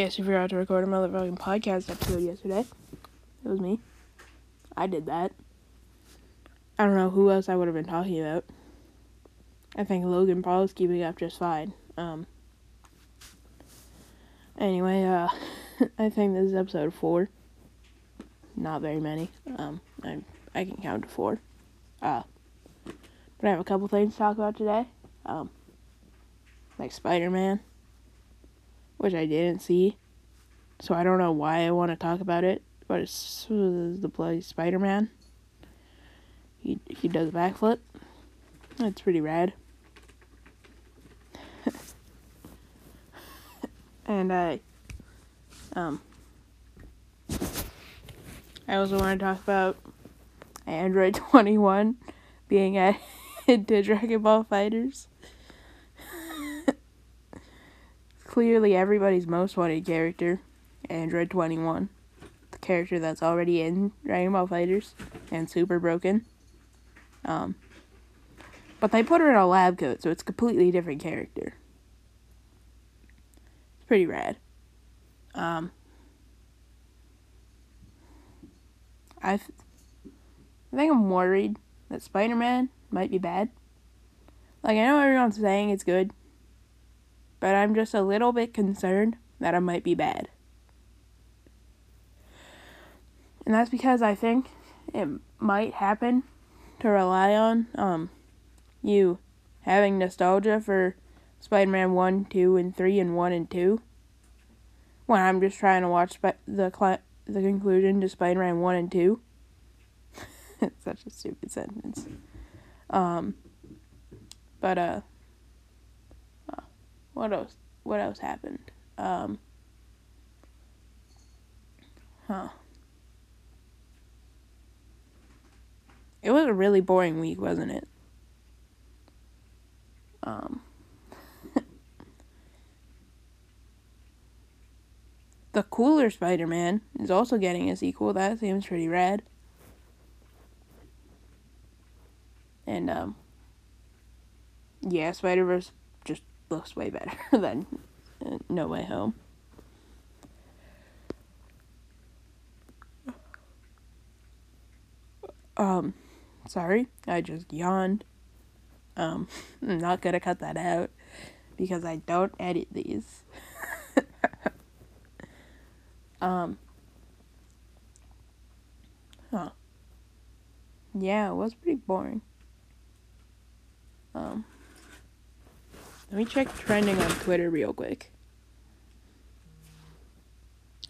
Guess you forgot to record a motherfucking podcast episode yesterday. It was me. I did that. I don't know who else I would have been talking about. I think Logan Paul is keeping up just fine. Um. Anyway, uh, I think this is episode four. Not very many. Um, I I can count to four. Uh, but I have a couple things to talk about today. Um, like Spider Man, which I didn't see, so I don't know why I want to talk about it. But it's the play Spider Man. He he does a backflip. That's pretty rad. and I um I also want to talk about Android 21 being added to Dragon Ball FighterZ. Clearly everybody's most wanted character, Android 21. The character that's already in Dragon Ball FighterZ and super broken. Um but they put her in a lab coat, so it's a completely different character. It's pretty rad. Um, i I think I'm worried that Spider Man might be bad. Like, I know everyone's saying it's good, but I'm just a little bit concerned that I might be bad. And that's because I think it might happen to rely on, um, you having nostalgia for Spider Man 1, 2, and 3, and 1 and 2 when I'm just trying to watch Sp- the, cl- the conclusion to Spider Man 1 and 2. it's such a stupid sentence. Um, but, uh, what else? What else happened? Um, huh. It was a really boring week, wasn't it? Um, the cooler Spider Man is also getting a sequel. That seems pretty rad. And, um, yeah, Spider Verse just looks way better than uh, No Way Home. Um, sorry, I just yawned. Um, I'm not gonna cut that out because I don't edit these. um, huh. Yeah, it was pretty boring. Um, let me check trending on Twitter real quick.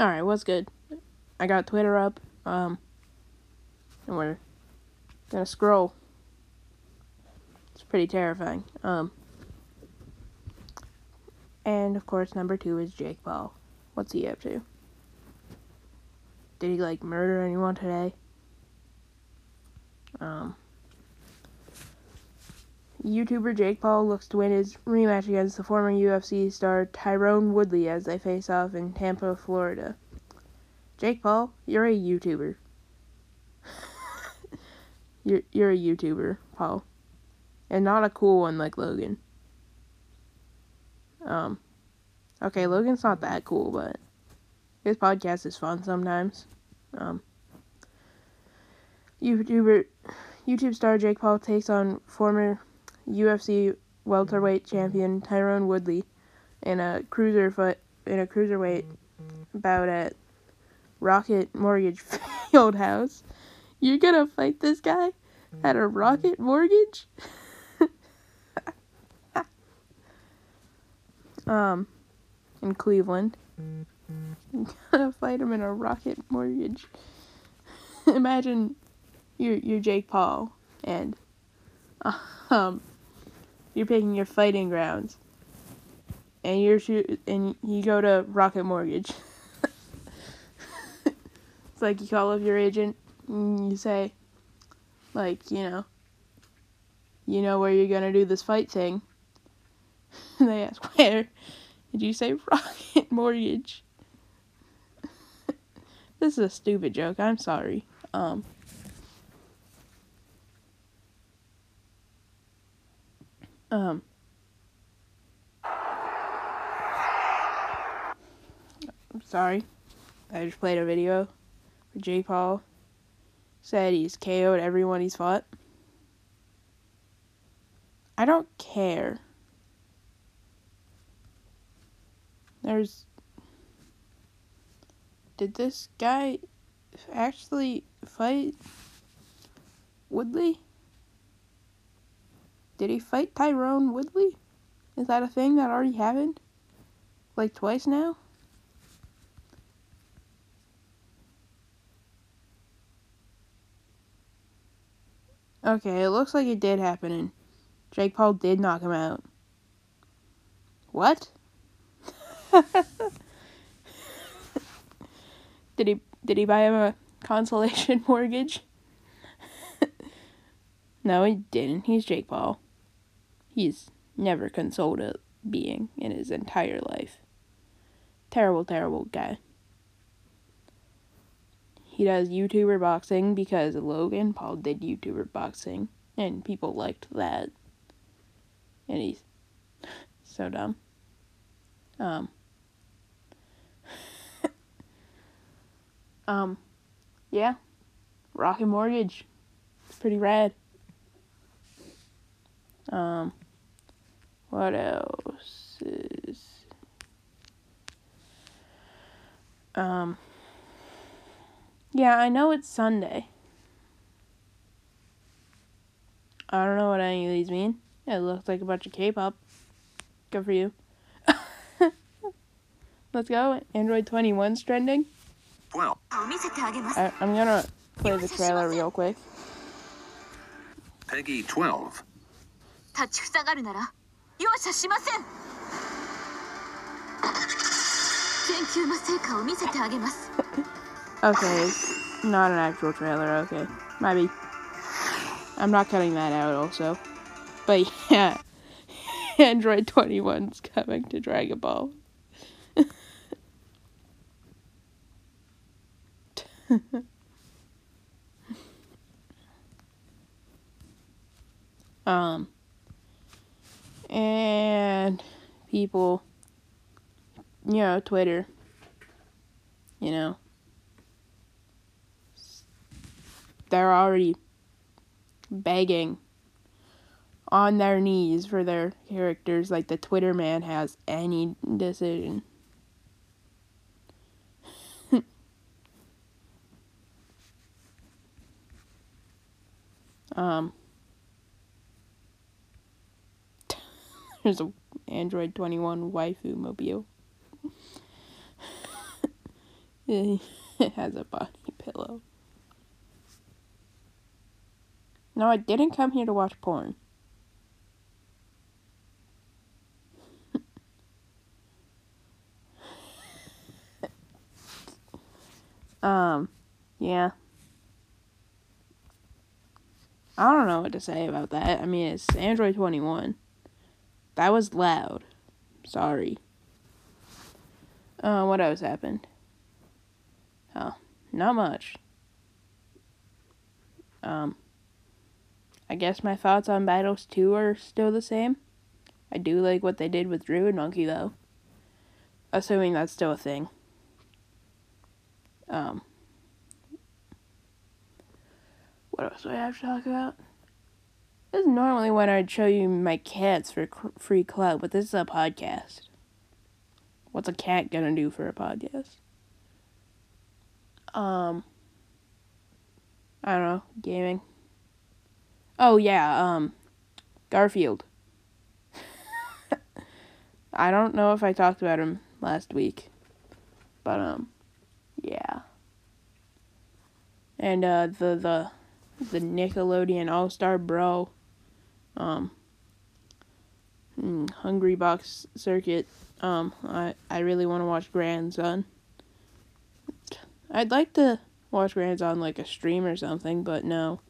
Alright, what's good? I got Twitter up, um, and we're gonna scroll It's pretty terrifying. Um, and of course, number two is Jake Paul. What's he up to? Did he like murder anyone today? Um, YouTuber Jake Paul looks to win his rematch against the former UFC star Tyron Woodley as they face off in Tampa, Florida. Jake Paul, you're a YouTuber. you're you're a YouTuber, Paul and not a cool one like Logan. Um, okay, Logan's not that cool, but his podcast is fun sometimes. Um, YouTuber, YouTube star Jake Paul takes on former UFC welterweight champion Tyron Woodley in a cruiser foot in a cruiserweight bout at Rocket Mortgage Field House. You're gonna fight this guy at a Rocket Mortgage? um, in Cleveland. You're gonna fight him in a rocket mortgage. Imagine you're you're Jake Paul and um you're picking your fighting grounds and you're shoot and you go to Rocket Mortgage. it's like you call up your agent and you say like, you know, you know where you're gonna do this fight thing. And they ask, Where? Did you say Rocket Mortgage? this is a stupid joke. I'm sorry. Um. Um. I'm sorry. I just played a video where Jake Paul said he's KO'd everyone he's fought. I don't care. There's. Did this guy actually fight Woodley? Did he fight Tyron Woodley? Is that a thing that already happened? Like twice now? Okay, it looks like it did happen and Jake Paul did knock him out. What? did he did he buy him a consolation mortgage? no, he didn't. He's Jake Paul. He's never consoled a being in his entire life. Terrible, terrible guy. He does YouTuber boxing because Logan Paul did YouTuber boxing and people liked that. And he's so dumb. Um Um yeah. Rocket Mortgage. It's pretty rad. Um what else is um yeah, I know it's Sunday. I don't know what any of these mean. It looks like a bunch of K-pop. Good for you. Let's go. Android 21's trending. Well, I, I'm gonna play the trailer real quick. PEGI 12. 立ちふさがるなら容赦しません研究の成果を見せてあげます Okay, it's not an actual trailer. Okay, maybe. I'm not cutting that out also. But yeah, Android 21's coming to Dragon Ball. um, and people, you know, Twitter, you know, they're already begging on their knees for their characters like the Twitter man has any decision. um there's a Android 21 waifu mobile. it has a body pillow. No, I didn't come here to watch porn. um, yeah. I don't know what to say about that. I mean, it's Android 21. That was loud. Sorry. Uh, what else happened? Oh, not much. Um, I guess my thoughts on Battles 2 are still the same. I do like what they did with Druid Monkey, though. Assuming that's still a thing. Um, what else do I have to talk about? This is normally when I'd show you my cats for free club, but this is a podcast. What's a cat gonna do for a podcast? Um, I don't know, gaming. Oh yeah, um, Garfield. I don't know if I talked about him last week, but um, yeah. And uh, the the the Nickelodeon All Star Brawl, um, mm, Hungry Box Circuit. Um, I I really want to watch Grandson. I'd like to watch Grandson on like a stream or something, but no.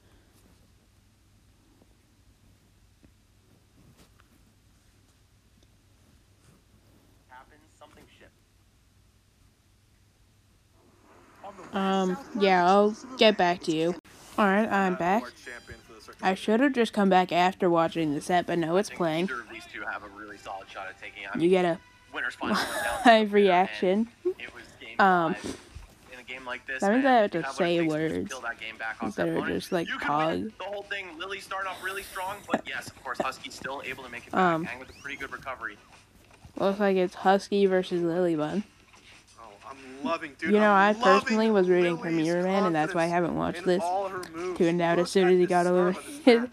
Um, yeah, I'll get back to you. Alright, I'm back. I should have just come back after watching the set, but no, it's playing. You get a live reaction. Um, in a game like this. that means I have to say to words peel that game back off instead of just, like, you could cog. win the whole thing. Lily started off really strong, but yes, of course, Husky's still able to make it back, Um, and with a pretty good recovery. looks like it's Husky versus Lilybun. Oh, I'm loving, dude. You know, I I'm loving personally was rooting for Mirror Man, and that's why I haven't watched this. all her moves. tuned out as soon as he got start of this eliminated. match.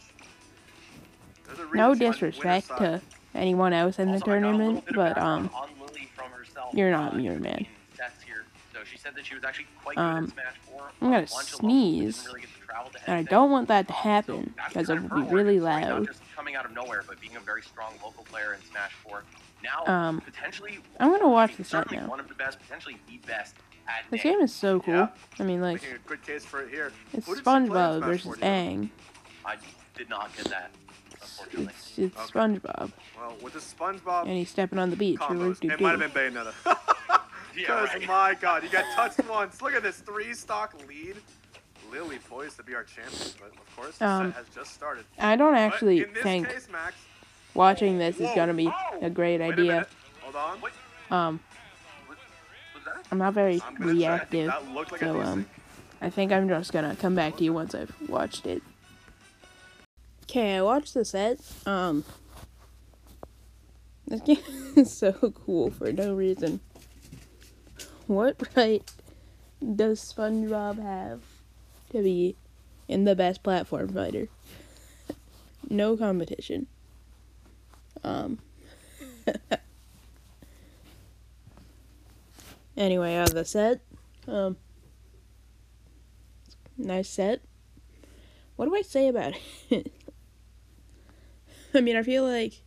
There's a No reason she's on the disrespect to anyone else in the Also, I got a little tournament, but um, on Lily from herself, you're not uh, Mirror Man. between sets here. So she said that she was actually quite good Um, in Smash 4. I'm gonna a bunch of locals that sneeze, really get to travel to and I don't want that to happen that's because it will be really loud. Coming out of nowhere, but being a very strong local player in Smash 4. Now, Um, potentially, I'm gonna watch this mean, the set certainly now. one of the best, potentially the best This game is so cool. Yeah. I mean, like, a good case for it here. it's Who did she play in SpongeBob Smash versus 4, do you know? Aang. I did not get that, unfortunately. It's, it's Okay. SpongeBob, Well, with the SpongeBob and he's stepping on the beach. combos, it might have been Bayonetta. Yeah, Because right. my God, you got touched once. Look at this three stock lead. Lily poised to be our champion, but of course the Um, set has just started. I don't But actually in this think case, Max, watching this is gonna be a great idea. Hold on. Um, was, was that? I'm not very I'm gonna check. reactive, That looked like so um, I think I'm just gonna come back to you once I've watched it. Okay, I watched the set. Um, this game is so cool for no reason. What right does SpongeBob have to be in the best platform fighter? No competition. Um. anyway, out of the set, um, nice set. What do I say about it? I mean, I feel like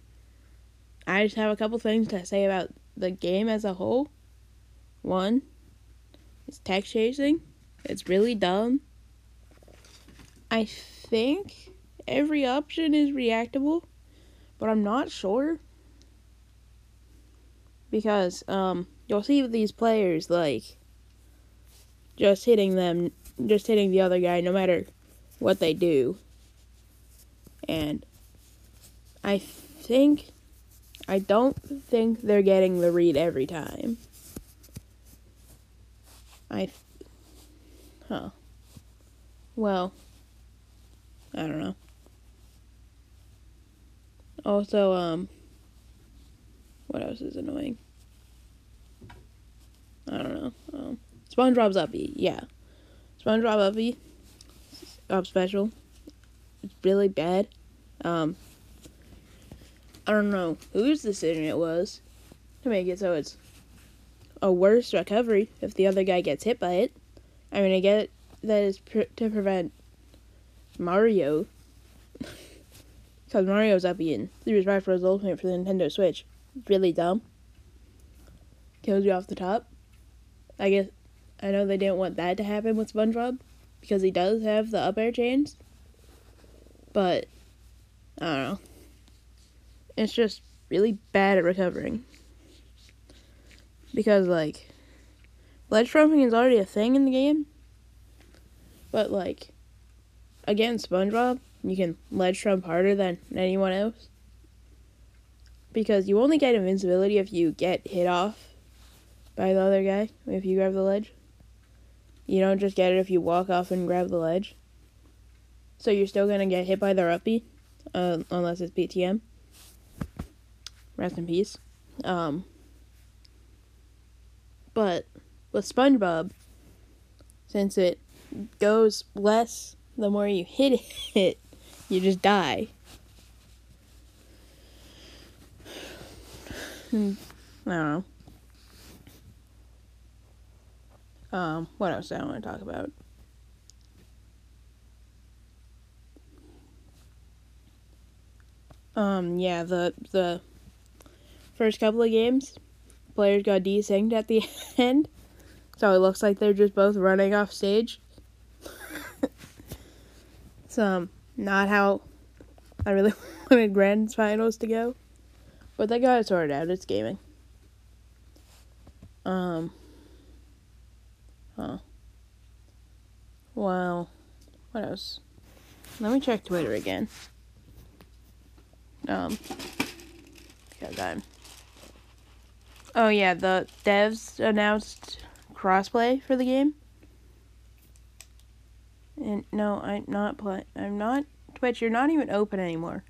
I just have a couple things to say about the game as a whole. One, it's tech chasing. It's really dumb. I think every option is reactable, but I'm not sure. Because, um, you'll see these players, like, just hitting them, just hitting the other guy no matter what they do. And I think, I don't think they're getting the read every time. I, huh. Well, I don't know. Also, um, what else is annoying? I don't know. Um, SpongeBob's uppy, yeah. SpongeBob uppy, up special. It's really bad. Um, I don't know whose decision it was to make it so it's a worse recovery if the other guy gets hit by it. I mean, I get that is to prevent Mario, because Mario's uppy in Super for his Ultimate for the Nintendo Switch. Really dumb. Kills you off the top. I guess I know they didn't want that to happen with SpongeBob because he does have the up air chains. But I don't know. It's just really bad at recovering. Because like ledge jumping is already a thing in the game. But like against SpongeBob, you can ledge jump harder than anyone else. Because you only get invincibility if you get hit off by the other guy if you grab the ledge. You don't just get it if you walk off and grab the ledge. So you're still gonna get hit by the uppy, uh, unless it's PTM. Rest in peace. Um, but with SpongeBob, since it goes less the more you hit it, you just die. Hmm, I don't know. Um, what else do I want to talk about? Um, yeah, the the first couple of games, players got desynced at the end, so it looks like they're just both running off stage. it's um not how I really wanted grand finals to go, but they got it sorted out. It's gaming. Um. Huh. Well, what else? Let me check Twitter again. Um, because I'm. Oh yeah, the devs announced crossplay for the game. And no, I'm not play. I'm not Twitch. You're not even open anymore.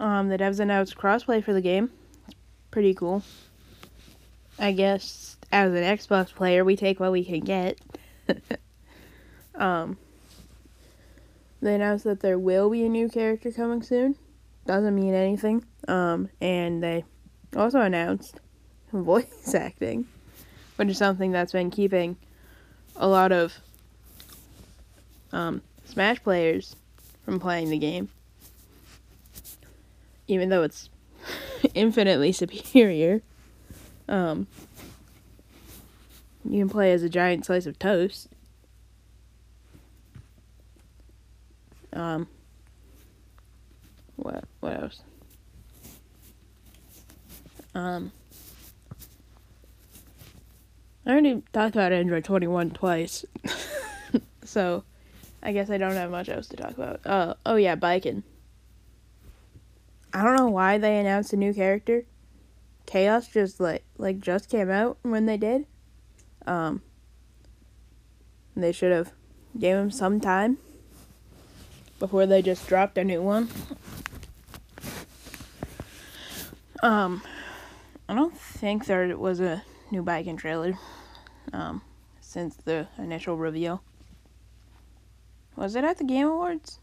Um, the devs announced crossplay for the game. It's pretty cool. I guess as an Xbox player, we take what we can get. um, they announced that there will be a new character coming soon. Doesn't mean anything. Um, and they also announced voice acting, which is something that's been keeping a lot of um, Smash players from playing the game. Even though it's infinitely superior. Um, you can play as a giant slice of toast. Um, what what else? Um, I already talked about Android 21 twice, so I guess I don't have much else to talk about. Uh, oh yeah, Baiken. I don't know why they announced a new character. Chaos just like like just came out when they did. Um, they should have gave him some time before they just dropped a new one. Um, I don't think there was a new Baiken trailer um, since the initial reveal. Was it at the Game Awards?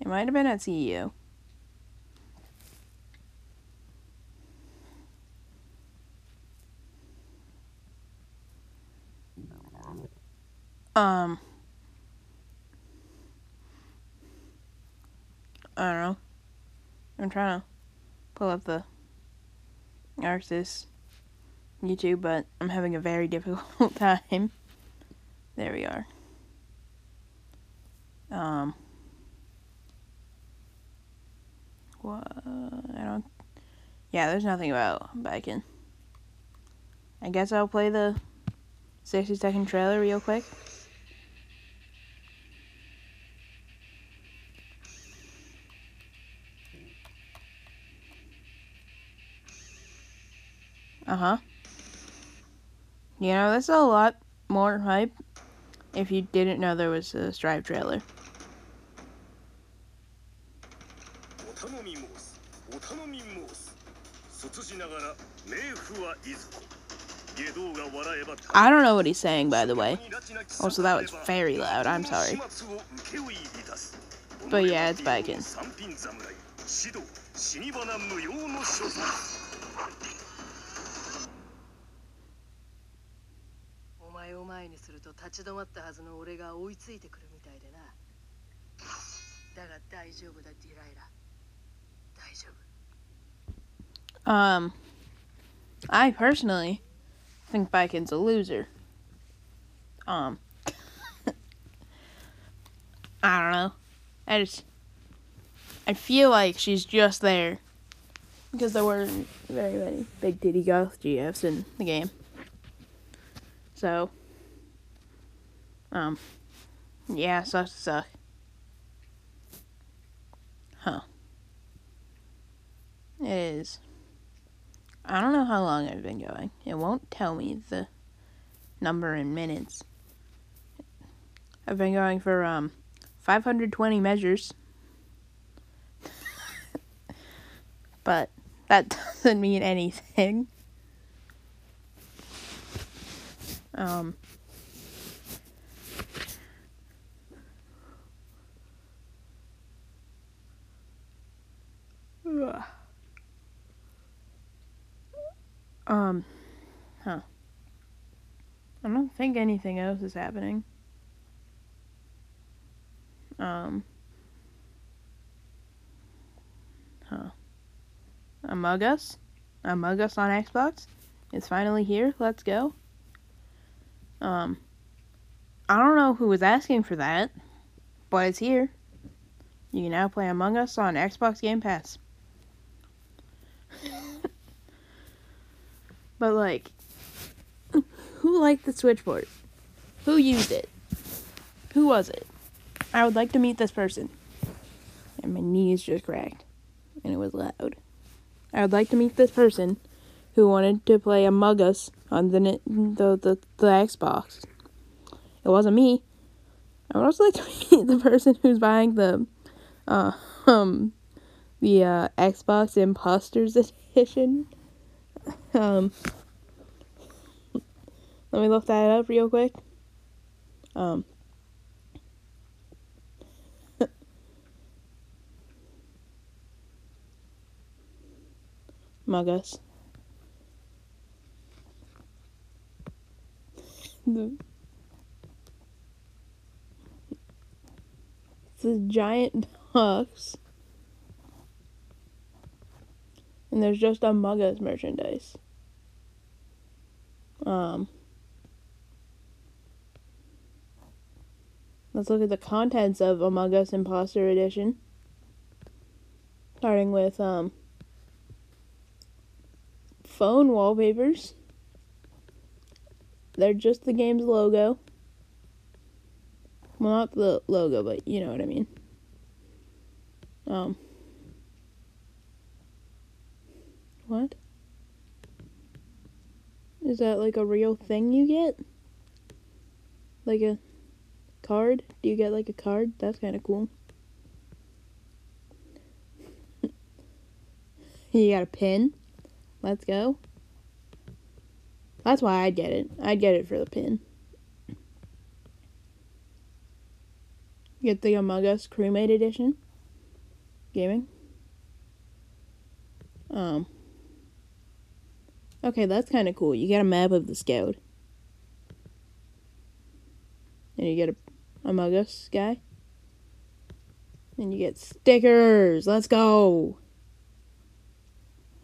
It might have been at CES. Um, I don't know. I'm trying to pull up the ArcSys YouTube, but I'm having a very difficult time. There we are. Um, what? I don't. Yeah, there's nothing about Baiken. I guess I'll play the 60 second trailer real quick. Uh huh. You know, that's a lot more hype if you didn't know there was a Strive trailer. 卒じながら冥府はいずこ I don't know what he's saying, by the way. Also, that was very loud. I'm sorry. But yeah, it's Baiken. Um, I personally think Baiken's a loser. Um, I don't know. I just, I feel like she's just there because there weren't very many big titty goth GFs in the game. So, um, yeah, sucks to suck. Huh. It is. I don't know how long I've been going. It won't tell me the number in minutes. I've been going for um 520 measures. but that doesn't mean anything. Um Ugh. Um, huh. I don't think anything else is happening. Um, huh. Among Us? Among Us on Xbox? It's finally here. Let's go. Um, I don't know who was asking for that, but it's here. You can now play Among Us on Xbox Game Pass. But like, who liked the switchboard? Who used it? Who was it? I would like to meet this person. And my knees just cracked, and it was loud. I would like to meet this person who wanted to play Among Us on the the the, the Xbox. It wasn't me. I would also like to meet the person who's buying the uh, um the uh, Xbox Imposters edition. Um, let me look that up real quick. Um. Among. The it's a giant box. And there's just Among Us merchandise. Um Let's look at the contents of Among Us Imposter Edition. Starting with um phone wallpapers. They're just the game's logo. Well, not the logo, but you know what I mean. Um. What? Is that like a real thing you get? Like a card? Do you get like a card? That's kind of cool. you got a pin? Let's go. That's why I'd get it. I'd get it for the pin. Get the Among Us Crewmate Edition. Gaming. Um. Okay, that's kind of cool. You get a map of the Skeld. And you get a Among Us guy. And you get stickers. Let's go.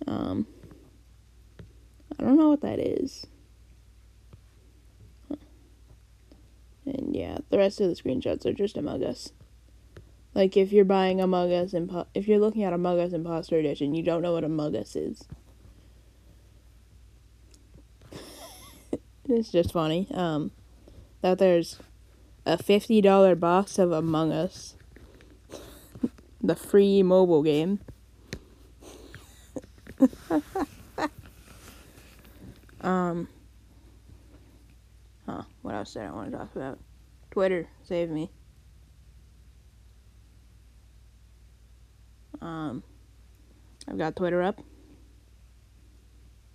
Um. I don't know what that is. And yeah, the rest of the screenshots are just Among Us. Like if you're buying Among Us Impo- if you're looking at Among Us Imposter Edition, you don't know what Among Us is. It's just funny. Um, that there's a fifty dollar box of Among Us, the free mobile game. Um. Huh. What else did I want to talk about? Twitter, save me. Um. I've got Twitter up.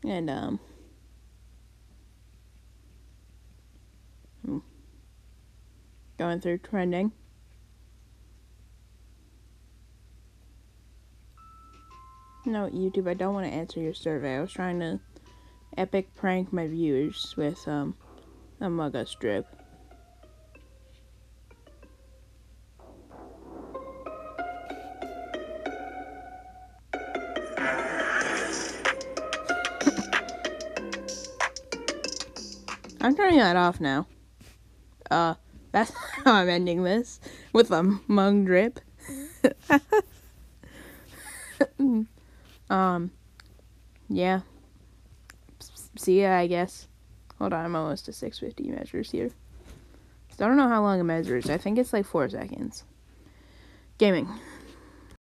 And, um. Going through trending. No, YouTube, I don't want to answer your survey. I was trying to epic prank my viewers with um a Among Us drip. I'm turning that off now. Uh, that's how I'm ending this with a mug drip. um, yeah see ya, I guess. Hold on, I'm almost to 650 measures here. So I don't know how long a measure is. I think it's like four seconds. Gaming.